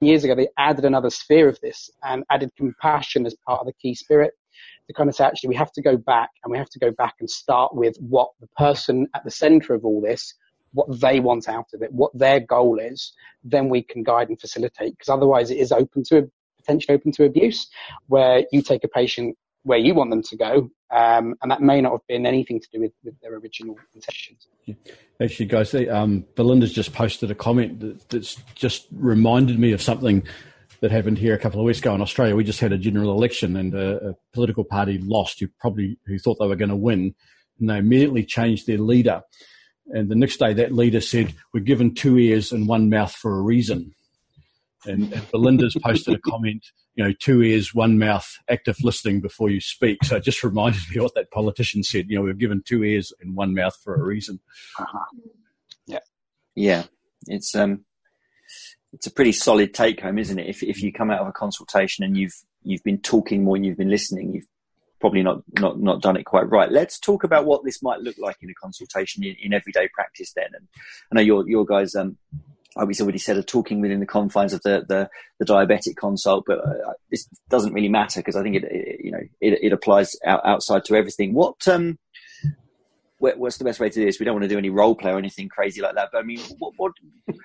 years ago, they added another sphere of this and added compassion as part of the key spirit to kind of say, actually, we have to go back and we have to go back and start with what the person at the center of all this, what they want out of it, what their goal is. Then we can guide and facilitate because otherwise it is open to potentially open to abuse where you take a patient where you want them to go, um, and that may not have been anything to do with, with their original intentions. Actually, guys, um, Belinda's just posted a comment that, that's just reminded me of something that happened here a couple of weeks ago in Australia. We just had a general election, and a, a political party lost who probably who thought they were going to win, and they immediately changed their leader. And the next day, that leader said, "We're given two ears and one mouth for a reason." And, and Belinda's posted a comment, you know, two ears, one mouth, active listening before you speak. So it just reminded me of what that politician said. You know, we're given two ears and one mouth for a reason. Uh-huh. Yeah. Yeah. It's, um, it's a pretty solid take home, isn't it? If, if you come out of a consultation and you've, you've been talking more than you've been listening, you've probably not, not, not done it quite right. Let's talk about what this might look like in a consultation in, in everyday practice then. And I know your, your guys, um, like we already said, are talking within the confines of the, the, the diabetic consult, but uh, this doesn't really matter because I think it, it, you know, it, it applies out, outside to everything. What, um, what's the best way to do this? We don't want to do any role play or anything crazy like that, but I mean, what, what, what,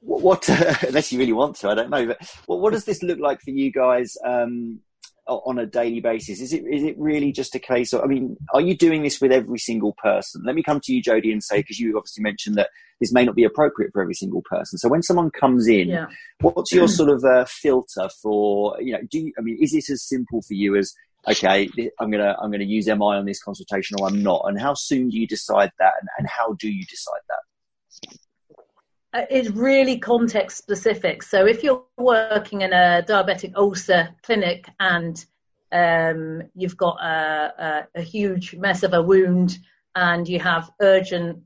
what uh, unless you really want to, I don't know, but what, what does this look like for you guys? Um, on a daily basis? Is it is it really just a case of? I mean, are you doing this with every single person? Let me come to you, Jody, and say because you obviously mentioned that this may not be appropriate for every single person. So when someone comes in, yeah. what's your sort of uh, filter for? You know, do you, I mean is it as simple for you as okay, I'm gonna I'm gonna use MI on this consultation or I'm not? And how soon do you decide that, and, and how do you decide that? Is really context specific. So if you're working in a diabetic ulcer clinic and um, you've got a, a, a, huge mess of a wound and you have urgent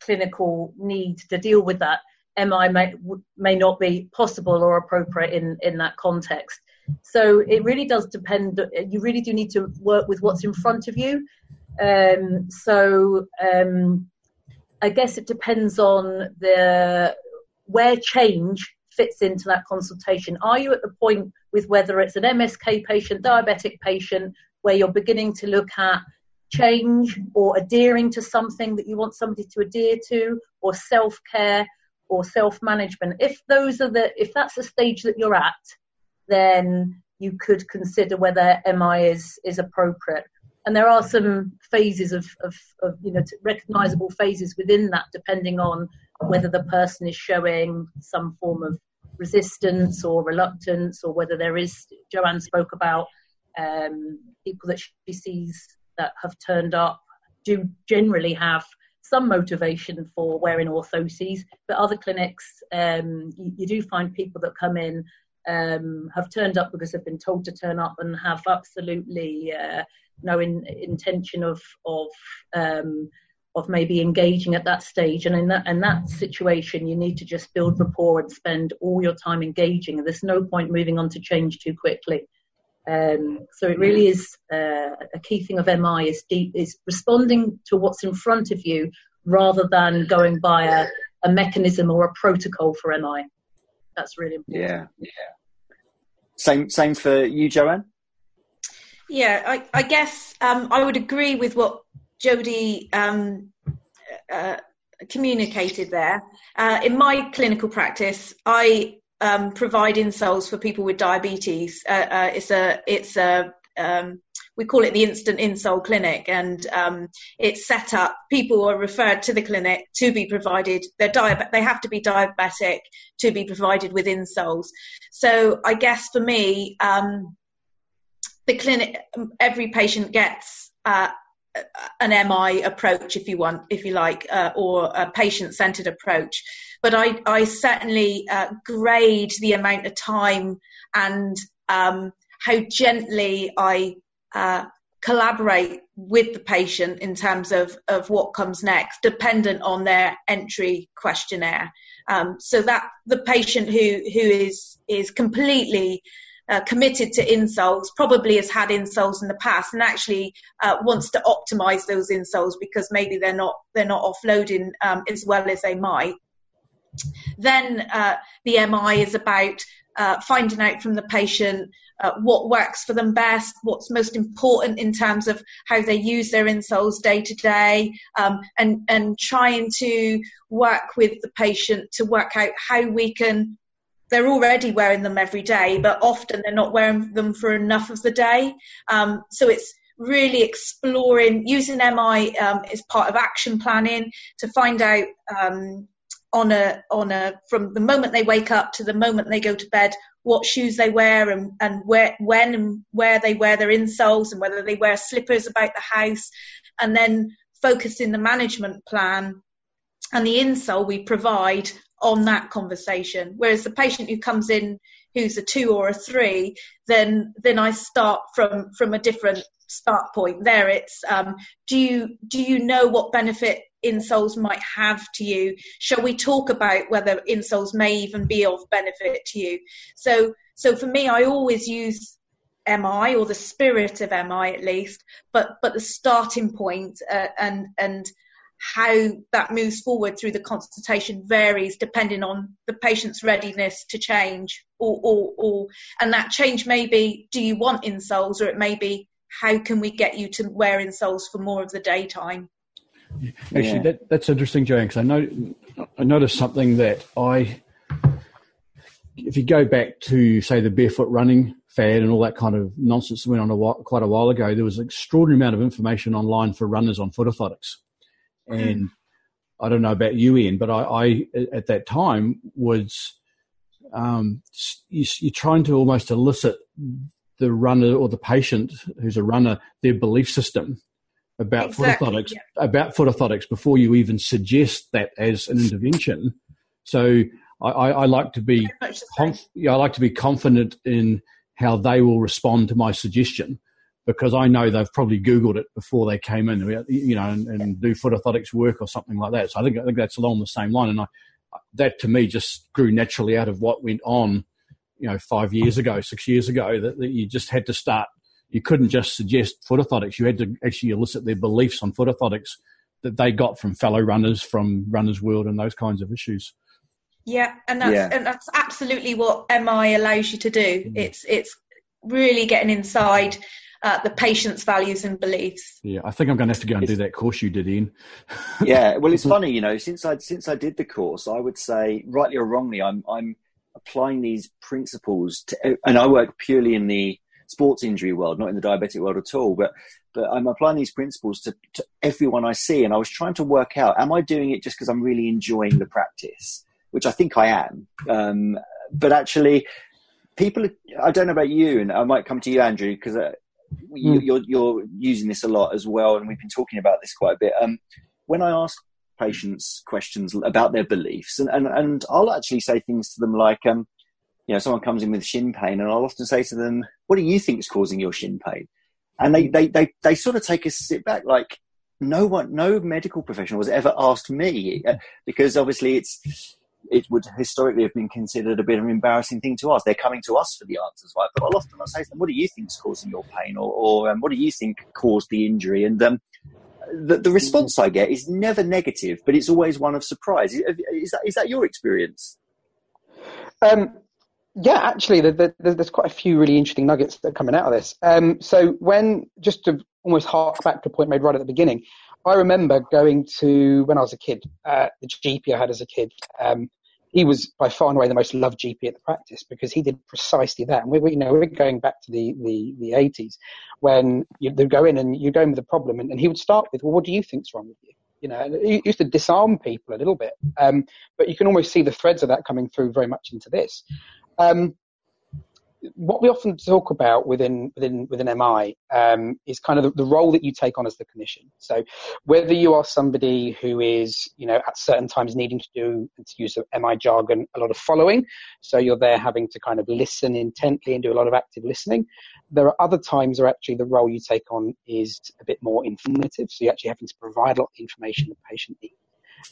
clinical need to deal with that, MI may, may not be possible or appropriate in, in that context. So it really does depend. You really do need to work with what's in front of you. Um, so um, I guess it depends on the where change fits into that consultation. Are you at the point with whether it's an MSK patient, diabetic patient, where you're beginning to look at change or adhering to something that you want somebody to adhere to, or self care or self management? If those are the if that's the stage that you're at, then you could consider whether MI is is appropriate and there are some phases of, of, of you know recognizable phases within that depending on whether the person is showing some form of resistance or reluctance or whether there is joanne spoke about um, people that she sees that have turned up do generally have some motivation for wearing orthoses. But other clinics um, you, you, do find people that come in um, have turned up because they've been told to turn up and have absolutely uh, no in, intention of of um, of maybe engaging at that stage. And in that in that situation, you need to just build rapport and spend all your time engaging. There's no point moving on to change too quickly. Um, so it really is uh, a key thing of MI is deep, is responding to what's in front of you rather than going by a, a mechanism or a protocol for MI. That's really important. Yeah, yeah. Same same for you, Joanne. Yeah, I, I guess um, I would agree with what Jody um, uh, communicated there. Uh, in my clinical practice, I um, provide insoles for people with diabetes. Uh, uh it's a it's a um, we call it the instant insole clinic, and um, it's set up. People are referred to the clinic to be provided. They're diabetic. They have to be diabetic to be provided with insoles. So I guess for me, um, the clinic, every patient gets uh, an MI approach, if you want, if you like, uh, or a patient-centered approach. But I, I certainly uh, grade the amount of time and um, how gently I uh, collaborate with the patient in terms of, of what comes next, dependent on their entry questionnaire. Um, so that the patient who who is is completely uh, committed to insoles, probably has had insoles in the past, and actually uh, wants to optimize those insoles because maybe they're not they're not offloading um, as well as they might. then uh, the MI is about uh, finding out from the patient uh, what works for them best, what's most important in terms of how they use their insoles day to day, um, and and trying to work with the patient to work out how we can. They're already wearing them every day, but often they're not wearing them for enough of the day. Um, so it's really exploring using MI um, as part of action planning to find out um, on a on a from the moment they wake up to the moment they go to bed what shoes they wear and, and where when and where they wear their insoles and whether they wear slippers about the house and then focusing the management plan and the insole we provide on that conversation. Whereas the patient who comes in who's a two or a three then then I start from from a different start point. There it's um, do you do you know what benefit insoles might have to you. Shall we talk about whether insoles may even be of benefit to you? So so for me i always use mi or the spirit of mi at least but but the starting point, uh, and and how that moves forward through the consultation varies depending on the patient's readiness to change or, or, or and that change may be do you want insoles or it may be how can we get you to wear insoles for more of the daytime Actually, yeah. that, that's interesting, Joanne, because I know I noticed something that I, if you go back to say the barefoot running fad and all that kind of nonsense that went on a while, quite a while ago, there was an extraordinary amount of information online for runners on foot orthotics, mm. and I don't know about you, Ian, but I, I at that time was um, you, you're trying to almost elicit the runner or the patient who's a runner their belief system about exactly, foot orthotics yeah. about foot orthotics before you even suggest that as an intervention. So I, I, I like to be conf- yeah, I like to be confident in how they will respond to my suggestion because I know they've probably Googled it before they came in, you know, and, and do foot orthotics work or something like that. So I think I think that's along the same line, and I, that to me just grew naturally out of what went on, you know, five years ago, six years ago. That, that you just had to start you couldn't just suggest foot orthotics. You had to actually elicit their beliefs on foot orthotics that they got from fellow runners, from Runners World, and those kinds of issues. Yeah, and that's yeah. and that's absolutely what MI allows you to do. Mm. It's it's really getting inside uh, the patient's values and beliefs. Yeah, I think I'm going to have to go and do that course you did, Ian. yeah, well, it's funny, you know, since I since I did the course, I would say, rightly or wrongly, I'm I'm applying these principles to, and I work purely in the sports injury world, not in the diabetic world at all. But but I'm applying these principles to, to everyone I see, and I was trying to work out: am I doing it just because I'm really enjoying the practice, which I think I am. Um, but actually, people, I don't know about you, and I might come to you, Andrew, because uh, you, are hmm. you're, you're using this a lot as well, and we've been talking about this quite a bit. Um, when I ask patients questions about their beliefs, and, and, and I'll actually say things to them like, um, you know, someone comes in with shin pain, and I'll often say to them, "What do you think is causing your shin pain?" And they they they they sort of take a sit back, like no one, no medical professional has ever asked me, uh, because obviously it's it would historically have been considered a bit of an embarrassing thing to ask. They're coming to us for the answers, right? But I'll often I'll say to them, "What do you think is causing your pain?" or, or um, "What do you think caused the injury?" And um, the, the response I get is never negative, but it's always one of surprise. Is, is that is that your experience? Um, yeah, actually, there's quite a few really interesting nuggets that are coming out of this. Um, so when, just to almost hark back to a point made right at the beginning, I remember going to, when I was a kid, uh, the GP I had as a kid, um, he was by far and away the most loved GP at the practice because he did precisely that. And we, we you know, we're going back to the, the, the 80s when you, would go in and you go in with a problem and, and, he would start with, well, what do you think's wrong with you? You know, he used to disarm people a little bit. Um, but you can almost see the threads of that coming through very much into this. Um, what we often talk about within within within MI um, is kind of the, the, role that you take on as the clinician. So whether you are somebody who is you know at certain times needing to do to use MI jargon a lot of following, so you're there having to kind of listen intently and do a lot of active listening. There are other times where actually the role you take on is a bit more informative, so you're actually having to provide a lot of information the patient needs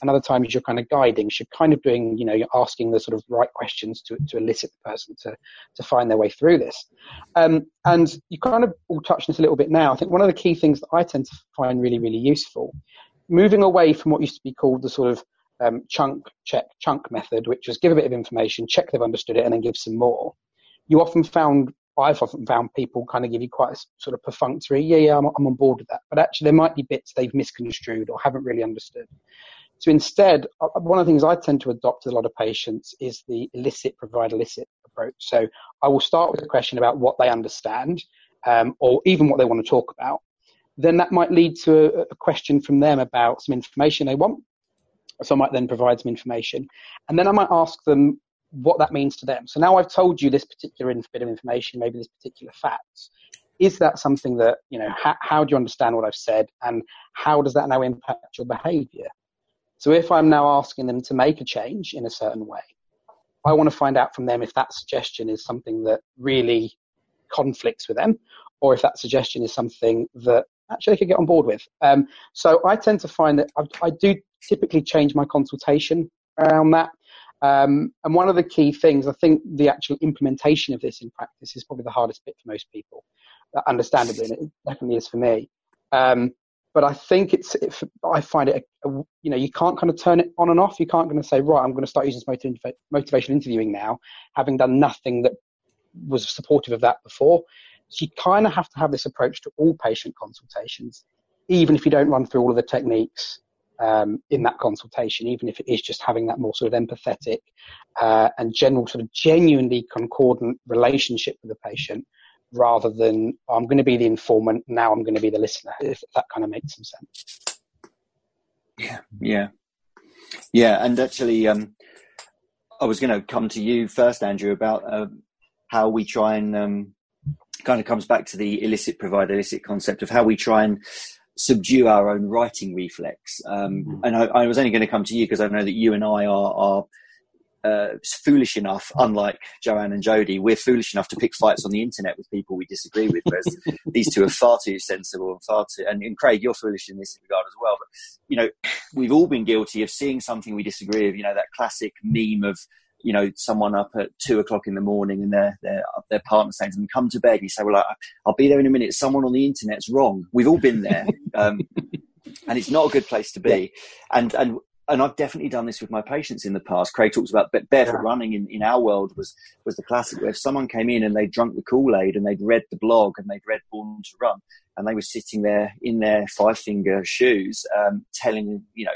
and other times you're kind of guiding. You're kind of doing, you know, you're asking the sort of right questions to, to elicit the person to, to find their way through this. Um, and you kind of all touched on this a little bit now. I think one of the key things that I tend to find really, really useful, moving away from what used to be called the sort of um, chunk, check, chunk method, which was give a bit of information, check they've understood it, and then give some more, you often found, I've often found people kind of give you quite a sort of perfunctory, yeah, yeah, I'm, I'm on board with that. But actually, there might be bits they've misconstrued or haven't really understood. So instead, uh, one of the things I tend to adopt with a lot of patients is the elicit, provide, elicit approach. So I will start with a question about what they understand um, or even what they want to talk about. Then that might lead to a, a question from them about some information they want. So I might then provide some information. And then I might ask them what that means to them. So now I've told you this particular bit of information, maybe this particular facts. Is that something that, you know, how, how do you understand what I've said and how does that now impact your behavior? So if I'm now asking them to make a change in a certain way, I want to find out from them if that suggestion is something that really conflicts with them or if that suggestion is something that actually they could get on board with. Um, so I tend to find that I, I, do typically change my consultation around that. Um, and one of the key things, I think the actual implementation of this in practice is probably the hardest bit for most people, uh, understandably, and it definitely is for me. Um, but I think it's, it, I find it, you know, you can't kind of turn it on and off. You can't kind of say, right, I'm going to start using motiv- motivational interviewing now, having done nothing that was supportive of that before. So you kind of have to have this approach to all patient consultations, even if you don't run through all of the techniques um, in that consultation, even if it is just having that more sort of empathetic uh, and general sort of genuinely concordant relationship with the patient rather than I'm going to be the informant, now I'm going to be the listener, if that kind of makes some sense. Yeah, yeah. Yeah, and actually, um, I was going to come to you first, Andrew, about uh, how we try and um, kind of comes back to the elicit provide elicit concept of how we try and subdue our own righting reflex. Um, mm-hmm. And I, I, was only going to come to you because I know that you and I are, are uh, foolish enough, unlike Joanne and Jody, we're foolish enough to pick fights on the internet with people we disagree with, whereas these two are far too sensible and far too. And, and, Craig, you're foolish in this regard as well. But you know, we've all been guilty of seeing something we disagree with. You know, that classic meme of you know, someone up at two o'clock in the morning and their their their partner saying to them, "Come to bed." You say, "Well, I, will be there in a minute." Someone on the internet's wrong. We've all been there, um, and it's not a good place to be. And and and I've definitely done this with my patients in the past. Craig talks about barefoot yeah. running in, in our world was was the classic where if someone came in and they'd drunk the Kool Aid and they'd read the blog and they'd read Born to Run and they were sitting there in their five finger shoes, um, telling you know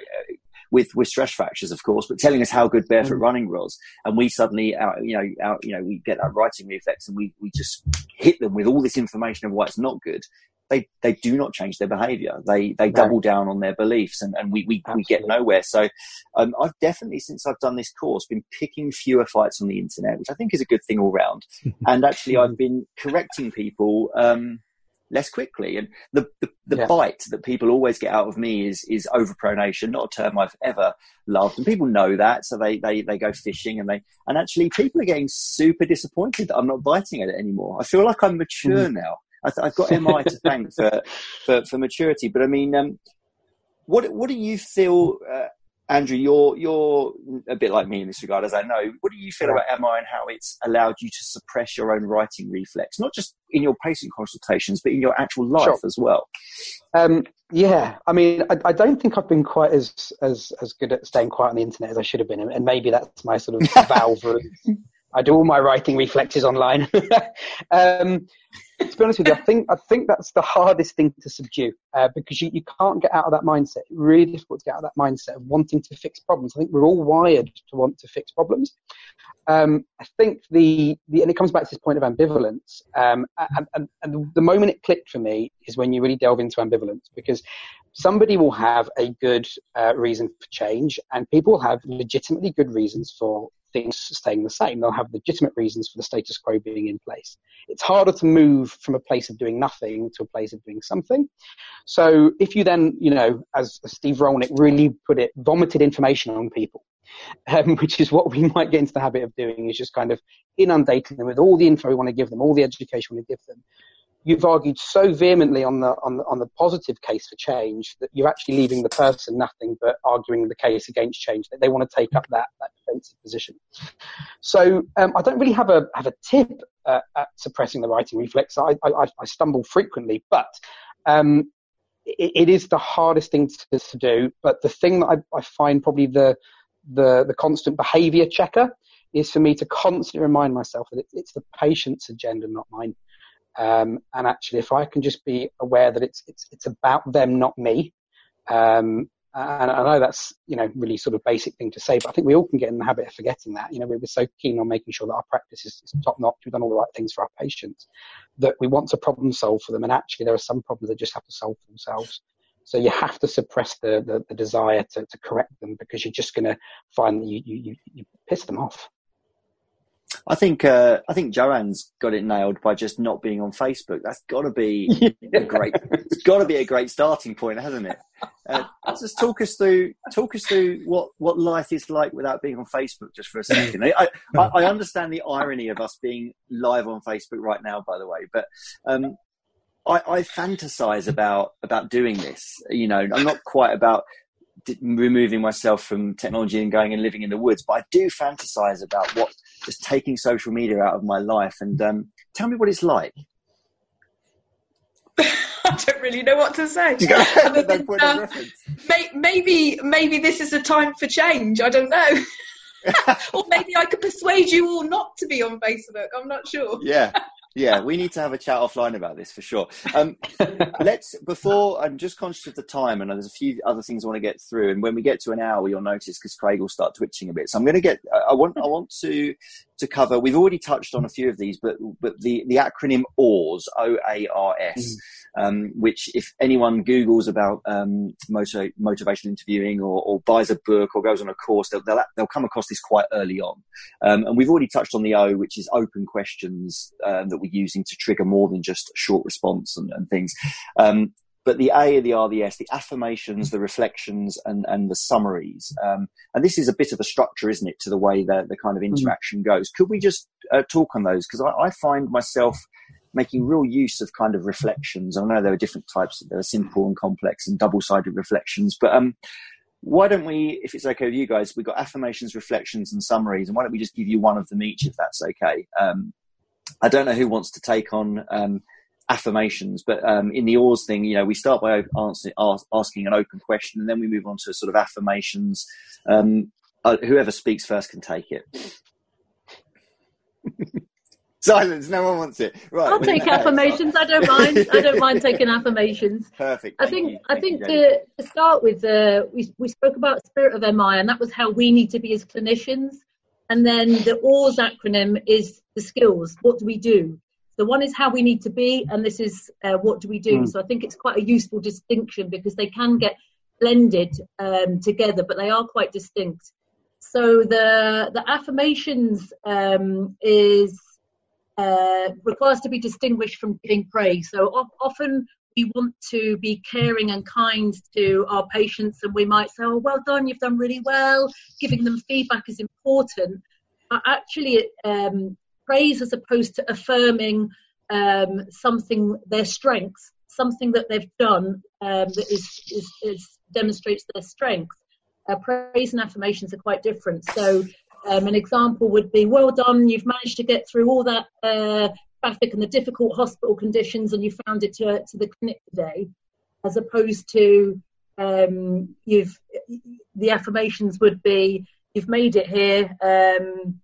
with with stress fractures, of course, but telling us how good barefoot mm. running was, and we suddenly, out, you know, out, you know, we get that righting reflex, and we we just hit them with all this information of why it's not good. They they do not change their behaviour. They they right. double down on their beliefs, and, and we we, we get nowhere. So um, I've definitely since I've done this course been picking fewer fights on the internet, which I think is a good thing all round. and actually, I've been correcting people. Um, less quickly. And the the, the yeah. bite that people always get out of me is is overpronation, not a term I've ever loved, and people know that, so they they they go fishing and they and actually people are getting super disappointed that I'm not biting at it anymore. I feel like I'm mature mm. now. I have got MI to thank for, for for maturity, but I mean. Um, what what do you feel uh, Andrew, you're you're a bit like me in this regard, as I know. What do you feel about MI and how it's allowed you to suppress your own righting reflex, not just in your patient consultations, but in your actual life sure. as well? Um, yeah, I mean, I, I, don't think I've been quite as as as good at staying quiet on the internet as I should have been, and maybe that's my sort of valve. I do all my righting reflexes online. um, to be honest with you, I think I think that's the hardest thing to subdue uh, because you, you can't get out of that mindset. It's really difficult to get out of that mindset of wanting to fix problems. I think we're all wired to want to fix problems. Um, I think the, the and it comes back to this point of ambivalence. Um, and, and, and the moment it clicked for me is when you really delve into ambivalence because somebody will have a good uh, reason for change and people have legitimately good reasons for things staying the same. They'll have legitimate reasons for the status quo being in place. It's harder to move from a place of doing nothing to a place of doing something. So if you then, you know, as Steve Rollnick really put it, vomited information on people, um, which is what we might get into the habit of doing, is just kind of inundating them with all the info we want to give them, all the education we want to give them, you've argued so vehemently on the, on the on the positive case for change that you're actually leaving the person nothing but arguing the case against change. That they want to take up that, that defensive position. So um, I don't really have a have a tip uh, at suppressing the righting reflex. I, I, I stumble frequently, but um, it, it is the hardest thing to, to, do. But the thing that I, I find probably the, the, the constant behavior checker is for me to constantly remind myself that it, it's the patient's agenda, not mine. Um, and actually, if I can just be aware that it's it's it's about them, not me, um, and I know that's, you know, really sort of basic thing to say, but I think we all can get in the habit of forgetting that. You know, we were so keen on making sure that our practice is, top notch. We've done all the right things for our patients that we want to problem solve for them. And actually there are some problems that just have to solve for themselves. So you have to suppress the, the, the desire to, to correct them because you're just going to find that you, you, you piss them off. I think uh, I think Joanne's got it nailed by just not being on Facebook. That's got to be yeah. a great. It's got to be a great starting point, hasn't it? Uh, just talk us through talk us through what, what life is like without being on Facebook, just for a second. I, I, I understand the irony of us being live on Facebook right now, by the way, but um, I, I fantasize about about doing this. You know, I'm not quite about removing myself from technology and going and living in the woods, but I do fantasize about what just taking social media out of my life. And um, tell me what it's like. I don't really know what to say. uh, maybe, maybe this is a time for change. I don't know. or maybe I could persuade you all not to be on Facebook. I'm not sure. Yeah, yeah, we need to have a chat offline about this for sure. Um, let's before I'm just conscious of the time, and there's a few other things I want to get through. And when we get to an hour, you'll notice because Craig will start twitching a bit. So I'm going to get. I want. I want to to cover. We've already touched on a few of these, but but the the acronym OARS, O A R S, mm. Um, which if anyone Google's about um, motor, motivational interviewing or, or, buys a book or goes on a course, they'll they'll, they'll come across this quite early on. Um, and we've already touched on the O, which is open questions um, that we're using to trigger more than just a short response and, and things. Um, but the A, the R, the S, the affirmations, the reflections, and, and the summaries. Um, and this is a bit of a structure, isn't it, to the way that the kind of mm-hmm. interaction mm. goes. Could we just uh, talk on those? Because I, I, find myself making real use of kind of reflections. I know there are different types. There are simple and complex and double-sided reflections. But um, why don't we, if it's okay with you guys, we've got affirmations, reflections, and summaries. And why don't we just give you one of them each, if that's okay? Um, I don't know who wants to take on um, affirmations. But um, in the oars thing, you know, we start by asking an open question, and then we move on to sort of affirmations. Um, uh, whoever speaks first can take it. Silence. No one wants it. Right. I'll take affirmations. I don't mind. I don't mind taking affirmations. Perfect. I think. I think to, to, start with, uh, we we spoke about spirit of MI, and that was how we need to be as clinicians. And then the OARS acronym is the skills. What do we do? So one is how we need to be, and this is uh, what do we do. Mm. So I think it's quite a useful distinction because they can get blended um, together, but they are quite distinct. So the the affirmations um, is uh, requires to be distinguished from giving praise. So often we want to be caring and kind to our patients, and we might say, "Oh, well done, you've done really well." Giving them feedback is important, but actually, um, praise as opposed to affirming um, something their strengths, something that they've done um, that is, is, is, demonstrates their strength. Uh, praise and affirmations are quite different. So um, an example would be, well done, you've managed to get through all that uh, traffic and the difficult hospital conditions and you found it to, to the clinic today, as opposed to um, you've the affirmations would be, you've made it here, um,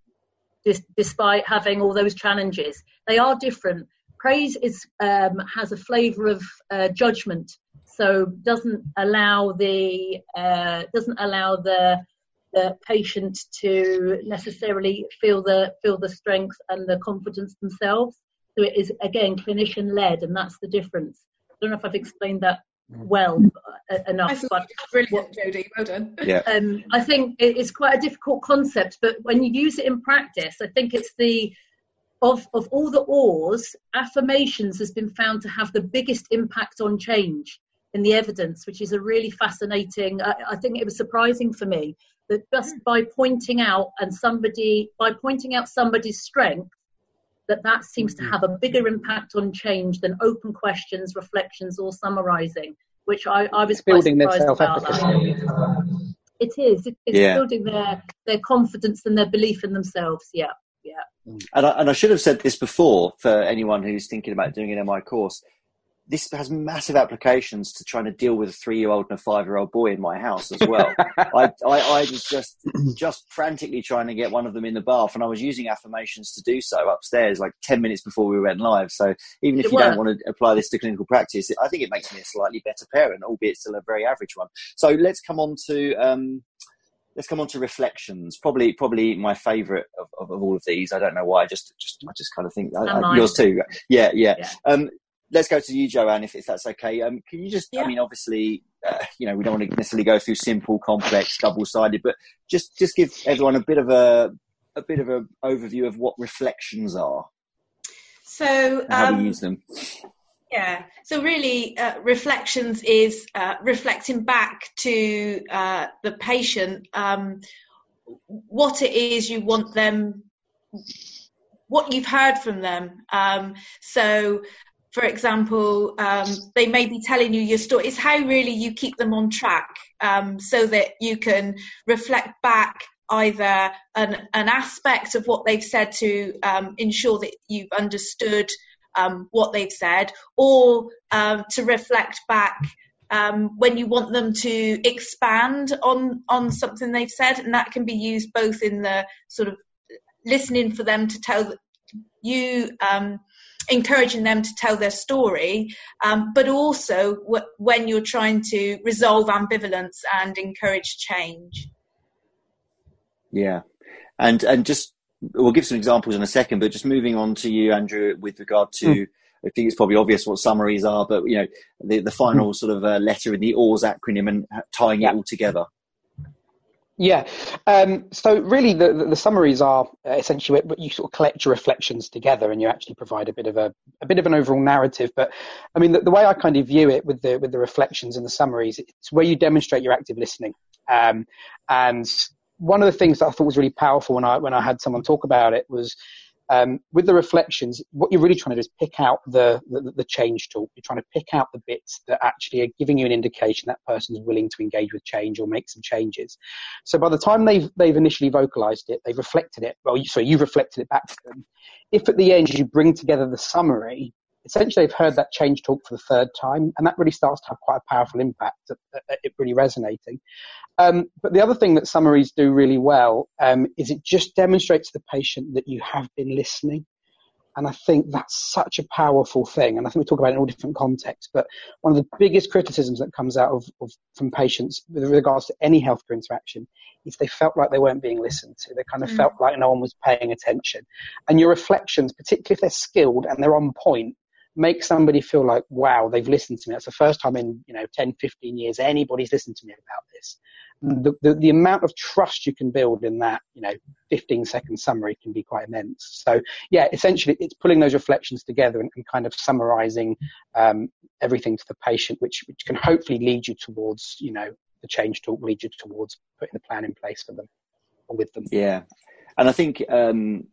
despite having all those challenges. They are different. Praise is um, has a flavour of uh, judgment, so doesn't allow the uh, doesn't allow the the patient to necessarily feel the feel the strength and the confidence themselves. So it is again clinician led, and that's the difference. I don't know if I've explained that well uh, enough. But brilliant, what, Jodie. Well done. Yeah. Um, I think it's quite a difficult concept, but when you use it in practice, I think it's the of of all the OARS, affirmations has been found to have the biggest impact on change in the evidence, which is a really fascinating. I, I think it was surprising for me that just by pointing out and somebody by pointing out somebody's strength that that seems to mm-hmm. have a bigger impact on change than open questions, reflections, or summarising, which I, I was building quite their self-efficacy. It is. It, it's yeah. building their their confidence and their belief in themselves. Yeah, yeah. And I, and I should have said this before for anyone who's thinking about doing an MI course. This has massive applications to trying to deal with a three-year-old and a five-year-old boy in my house as well. I, I, I, was just just frantically trying to get one of them in the bath, and I was using affirmations to do so upstairs, like ten minutes before we went live. So even if it you don't want to apply this to clinical practice, I think it makes me a slightly better parent, albeit still a very average one. So let's come on to. Um, let's come on to reflections. Probably, probably my favourite of, of, of, all of these. I don't know why. I just, just, I just kind of think I, yours too. Yeah, yeah. yeah. Um, let's go to you, Joanne, if, if that's okay. Um, can you just, yeah. I mean, obviously, uh, you know, we don't want to necessarily go through simple, complex, double-sided, but just just give everyone a bit of a a bit of an overview of what reflections are. So how um, you use them? Yeah. So really, uh, reflections is uh, reflecting back to uh, the patient um, what it is you want them, what you've heard from them. Um, so for example, um, they may be telling you your story. It's how really you keep them on track um, so that you can reflect back either an, an aspect of what they've said to um, ensure that you've understood um, what they've said, or um, to reflect back um, when you want them to expand on on something they've said, and that can be used both in the sort of listening for them to tell you encouraging them to tell their story, um, but also w- when you're trying to resolve ambivalence and encourage change. Yeah, and and just we'll give some examples in a second, but just moving on to you, Andrew, with regard to. Mm. I think it's probably obvious what summaries are, but you know the the final mm. sort of uh, letter in the OARS acronym and tying yeah. it all together. Yeah. Um, so really, the, the, the, summaries are essentially what you sort of collect your reflections together, and you actually provide a bit of a, a bit of an overall narrative. But I mean, the, the, way I kind of view it with the with the reflections and the summaries, it's where you demonstrate your active listening. Um, and one of the things that I thought was really powerful when I when I had someone talk about it was um, with the reflections, what you're really trying to do is pick out the, the, the change talk. You're trying to pick out the bits that actually are giving you an indication that person's willing to engage with change or make some changes. So by the time they've they've initially vocalized it, they've reflected it. Well, so you've reflected it back to them. If at the end you bring together the summary, essentially they've heard that change talk for the third time, and that really starts to have quite a powerful impact. At, at it really resonating. Um, but the other thing that summaries do really well um, is it just demonstrates to the patient that you have been listening. And I think that's such a powerful thing. And I think we talk about it in all different contexts. But one of the biggest criticisms that comes out of, of from patients with regards to any healthcare interaction is they felt like they weren't being listened to. They kind of mm. felt like no one was paying attention. And your reflections, particularly if they're skilled and they're on point, make somebody feel like, wow, they've listened to me. That's the first time in, you know, 10, 15 years anybody's listened to me about this. The, the, the, amount of trust you can build in that, you know, 15 second summary can be quite immense. So yeah, essentially it's pulling those reflections together and, and kind of summarizing um, everything to the patient, which, which can hopefully lead you towards, you know, the change talk, lead you towards putting the plan in place for them or with them. Yeah. And I think um,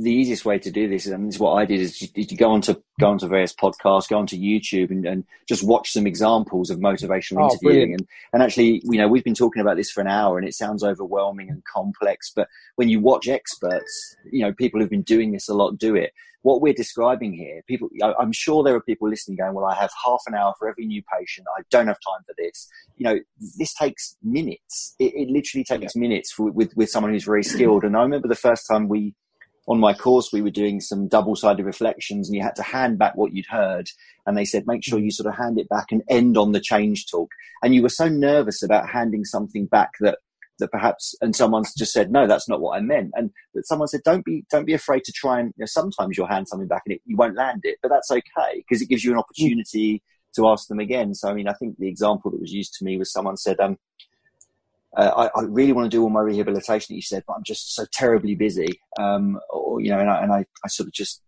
the easiest way to do this, and this is what I did, is you, you go onto go onto various podcasts, go onto YouTube, and, and just watch some examples of motivational oh, interviewing. And and actually, you know, we've been talking about this for an hour, and it sounds overwhelming and complex. But when you watch experts, you know, people who've been doing this a lot do it. What we're describing here, people, I'm sure there are people listening going, "Well, I have half an hour for every new patient. I don't have time for this." You know, this takes minutes. It, it literally takes yeah. minutes for, with with someone who's very skilled. And I remember the first time we on my course, we were doing some double sided reflections and you had to hand back what you'd heard. And they said, make sure you sort of hand it back and end on the change talk. And you were so nervous about handing something back that, that perhaps, and someone's just said, no, that's not what I meant. And that someone said, don't be, don't be afraid to try and, you know, sometimes you'll hand something back and it, you won't land it, but that's okay because it gives you an opportunity to ask them again. So, I mean, I think the example that was used to me was someone said, um, uh, I, I, really want to do all my rehabilitation that you said, but I'm just so terribly busy. Um, or, you know, and I, and I, I sort of just,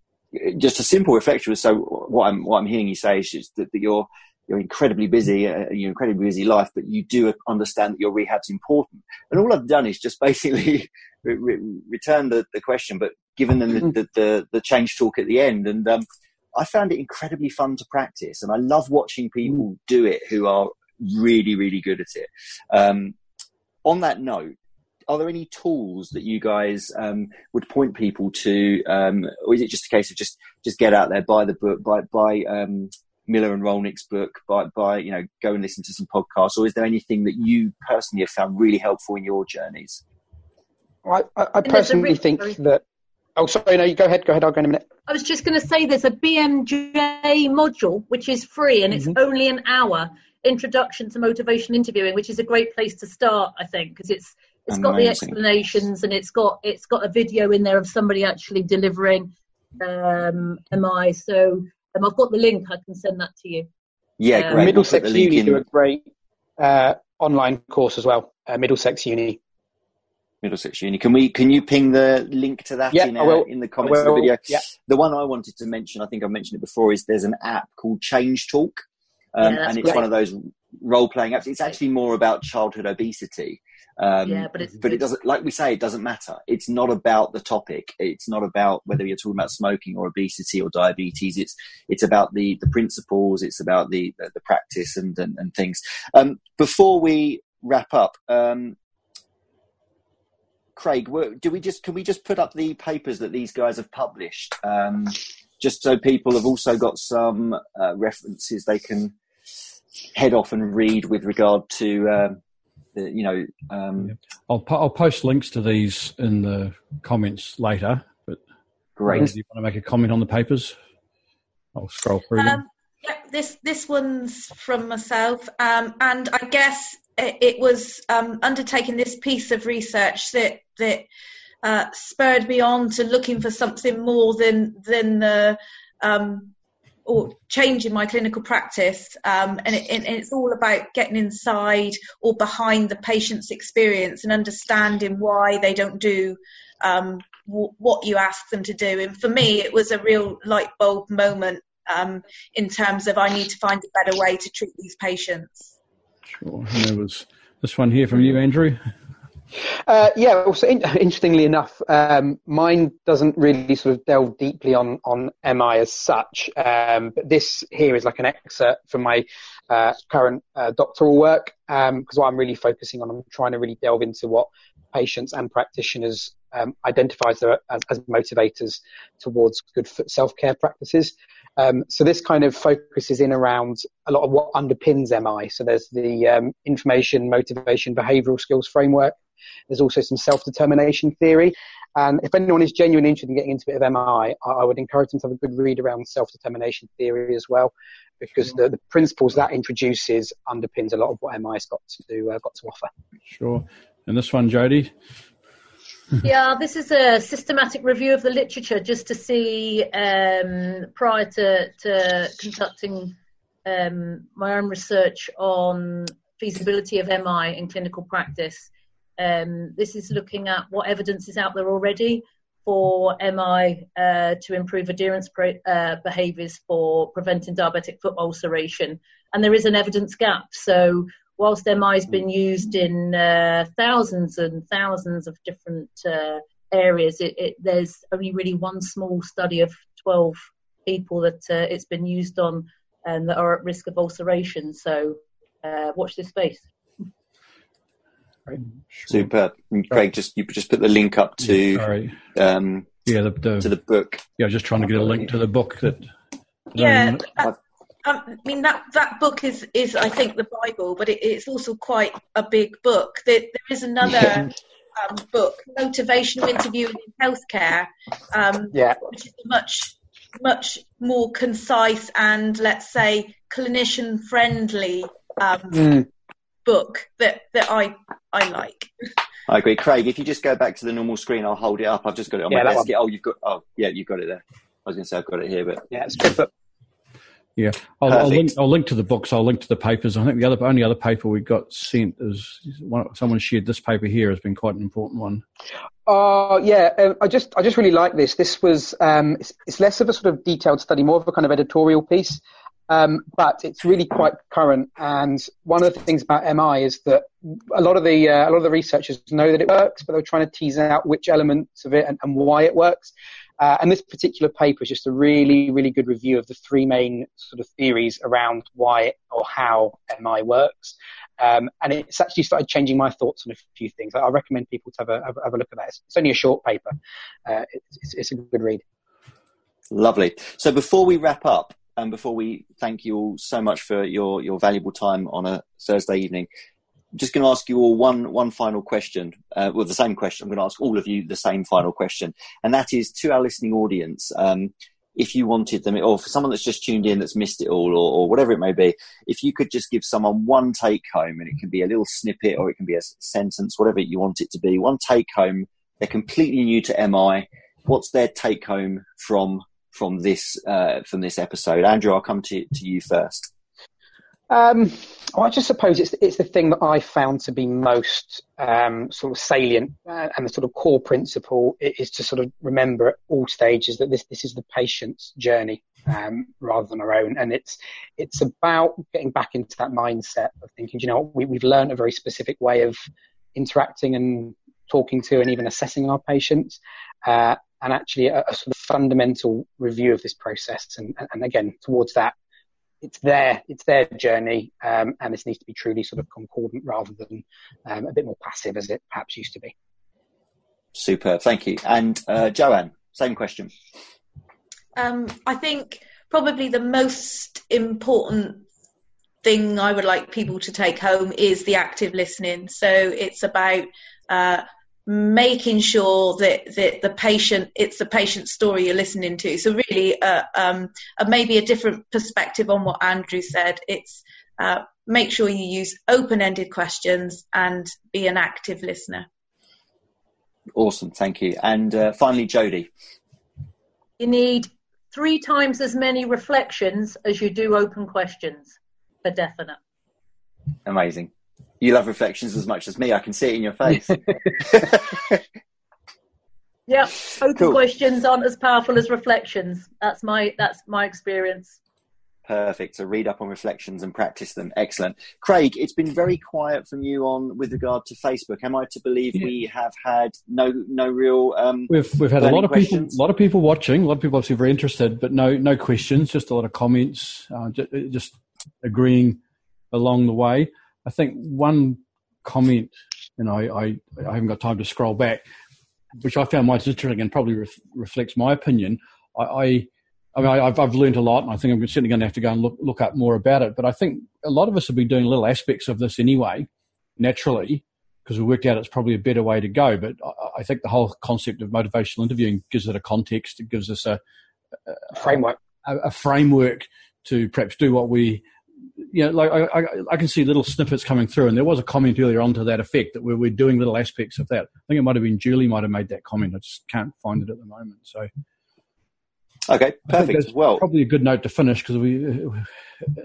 just a simple reflection was so what I'm, what I'm hearing you say is that, that you're, you're incredibly busy, uh, you're incredibly busy life, but you do understand that your rehab's important. And all I've done is just basically re- re- return the, the question, but given them the, mm-hmm. the, the, the, change talk at the end. And, um, I found it incredibly fun to practice and I love watching people mm. do it who are really, really good at it. Um, on that note, are there any tools that you guys um, would point people to, um, or is it just a case of just just get out there, buy the book, buy buy um, Miller and Rollnick's book, by, by you know, go and listen to some podcasts, or is there anything that you personally have found really helpful in your journeys? I, I, I personally think that. Oh, sorry, no, you go ahead. Go ahead. I'll go in a minute. I was just going to say there's a BMJ module which is free and it's mm-hmm. only an hour. Introduction to motivation interviewing, which is a great place to start, I think, because it's it's Amazing. got the explanations and it's got it's got a video in there of somebody actually delivering um, MI. So um, I've got the link. I can send that to you. Yeah, um, great. Middlesex Uni in. do a great uh, online course as well. Uh, Middlesex Uni. Middlesex Uni. Can we? Can you ping the link to that yeah, in, uh, in the comments of the video? Yeah. The one I wanted to mention, I think I mentioned it before, is there's an app called Change Talk, um, yeah, and it's great. one of those role playing apps. It's actually more about childhood obesity. Um, yeah, but, but it doesn't, like we say, it doesn't matter. It's not about the topic. It's not about whether you're talking about smoking or obesity or diabetes. It's, it's about the, the principles. It's about the, the, the practice and, and, and things. Um, before we wrap up, um, Craig, do we just can we just put up the papers that these guys have published, um, just so people have also got some uh, references they can head off and read with regard to um, the, you know. Um, I'll I'll post links to these in the comments later. But great. Do you want to make a comment on the papers? I'll scroll through them. Um, yeah, this this one's from myself, um, and I guess it, it was um, undertaking this piece of research that that uh, spurred me on to looking for something more than than the um, or changing my clinical practice. Um, and, it, and, it's all about getting inside or behind the patient's experience and understanding why they don't do um, w- what you ask them to do. And for me, it was a real light bulb moment um, in terms of I need to find a better way to treat these patients. Sure. And there was this one here from you, Andrew. Uh, yeah, also in, interestingly enough, um, mine doesn't really sort of delve deeply on on MI as such, um, but this here is like an excerpt from my uh, current uh, doctoral work because um, what I'm really focusing on, I'm trying to really delve into what patients and practitioners um, identify as, as, as, motivators towards good self care practices. Um, so this kind of focuses in around a lot of what underpins MI. So there's the um, information, motivation, behavioural skills framework. There's also some self-determination theory. And if anyone is genuinely interested in getting into a bit of MI, I would encourage them to have a good read around self-determination theory as well, because the, the principles that introduces underpins a lot of what MI's got to uh, got to offer. Sure. And this one, Jody. yeah, this is a systematic review of the literature just to see um, prior to, to conducting um, my own research on feasibility of MI in clinical practice. Um, this is looking at what evidence is out there already for MI uh, to improve adherence pre- uh, behaviours for preventing diabetic foot ulceration. And there is an evidence gap. So, whilst MI has been used in uh, thousands and thousands of different uh, areas, it, it, there's only really one small study of 12 people that uh, it's been used on and that are at risk of ulceration. So, uh, watch this space. Right. Sure. Super. Craig, just you just put the link up to Sorry. Um, yeah, the, the, to the book. Yeah, just trying to get a link to the book that. Yeah, um, I mean that that book is is I think the Bible, but it, it's also quite a big book. There, there is another um, book, Motivational Interviewing in Healthcare, um, yeah. which is much much more concise and let's say clinician friendly um, mm book that that I I like. I agree, Craig. If you just go back to the normal screen, I'll hold it up. I've just got it on yeah, my desk. Oh, you've got. Oh, yeah, you've got it there. I was going to say I've got it here, but yeah, it's good. But yeah, I'll, I'll, link, I'll link to the books. I'll link to the papers. I think the other only other paper we got sent is one, someone shared this paper here has been quite an important one. Uh, yeah, uh, I just I just really like this. This was um, it's, it's, less of a sort of detailed study, more of a kind of editorial piece. Um, but it's really quite current. And one of the things about MI is that a lot of the uh, a lot of the researchers know that it works, but they're trying to tease out which elements of it and, and why it works. Uh, and this particular paper is just a really, really good review of the three main sort of theories around why or how MI works. Um, and it's actually started changing my thoughts on a few things. I recommend people to have a, have a look at that. It's, only a short paper. Uh, it's, it's, a good read. Lovely. So before we wrap up, um, before we thank you all so much for your, your valuable time on a Thursday evening, I'm just going to ask you all one one final question. Uh, well, the same question. I'm going to ask all of you the same final question, and that is to our listening audience. Um, if you wanted them, or for someone that's just tuned in that's missed it all, or, or, whatever it may be, if you could just give someone one take home, and it can be a little snippet or it can be a sentence, whatever you want it to be, one take home. They're completely new to MI. What's their take home from from this uh, from this episode? Andrew, I'll come to to you first. Um, I just suppose it's it's the thing that I found to be most um, sort of salient uh, and the sort of core principle is to sort of remember at all stages that this this is the patient's journey um, rather than our own, and it's it's about getting back into that mindset of thinking, you know, we, we've learned a very specific way of interacting and talking to and even assessing our patients, uh, and actually a, a, sort of fundamental review of this process, and, and again towards that it's their it's their journey, um, and this needs to be truly sort of concordant rather than um, a bit more passive as it perhaps used to be. Superb, thank you. And uh, Joanne, same question. Um, I think probably the most important thing I would like people to take home is the active listening. So it's about uh, making sure that, that the patient it's the patient's story you're listening to. So really uh, um, uh, maybe a different perspective on what andrew said. It's uh, make sure you use open-ended questions and be an active listener. Awesome. Thank you. And uh, finally jodie. You need three times as many reflections as you do open questions for definite. Amazing you love reflections as much as me. I can see it in your face. yeah, open cool. questions aren't as powerful as reflections. That's my that's my experience. Perfect. So read up on reflections and practice them. Excellent. Craig, it's been very quiet from you on with regard to Facebook. Am I to believe yeah. we have had no no real um, We've we've had a lot of questions? people a lot of people watching, a lot of people obviously very interested, but no no questions, just a lot of comments, uh, just, just agreeing along the way. I think one comment, and I, I, I, haven't got time to scroll back, which I found most interesting and probably ref, reflects my opinion. I, I, I mean, I, have I've learned a lot, and I think I'm certainly going to have to go and look, look up more about it. But I think a lot of us have been doing little aspects of this anyway, naturally, because we worked out it's probably a better way to go. But I, I think the whole concept of motivational interviewing gives it a context. It gives us a, a framework, a, a framework to perhaps do what we you know, like I, I, I, can see little snippets coming through, and there was a comment earlier on to that effect that we're, we're doing little aspects of that. I think it might have been Julie might have made that comment. I just can't find it at the moment. So, okay, perfect. As well, probably a good note to finish because we.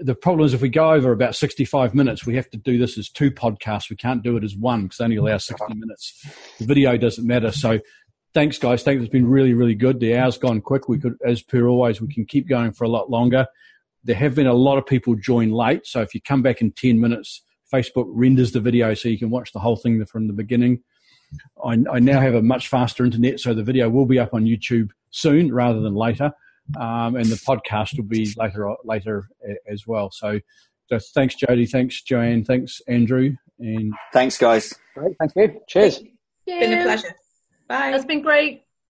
The problem is if we go over about sixty-five minutes, we have to do this as two podcasts. We can't do it as one because only allows sixty uh-huh. minutes. The video doesn't matter. So, thanks, guys. Thanks. It's been really, really good. The hour's gone quick. We could, as per always, we can keep going for a lot longer. There have been a lot of people join late, so if you come back in 10 minutes, Facebook renders the video so you can watch the whole thing from the beginning. I, I now have a much faster internet, so the video will be up on YouTube soon rather than later, um, and the podcast will be later later as well. So, so thanks, Jody. Thanks, Joanne. Thanks, Andrew. And thanks, guys. Great. Thank you. Cheers. It's been a pleasure. Bye. It's been great.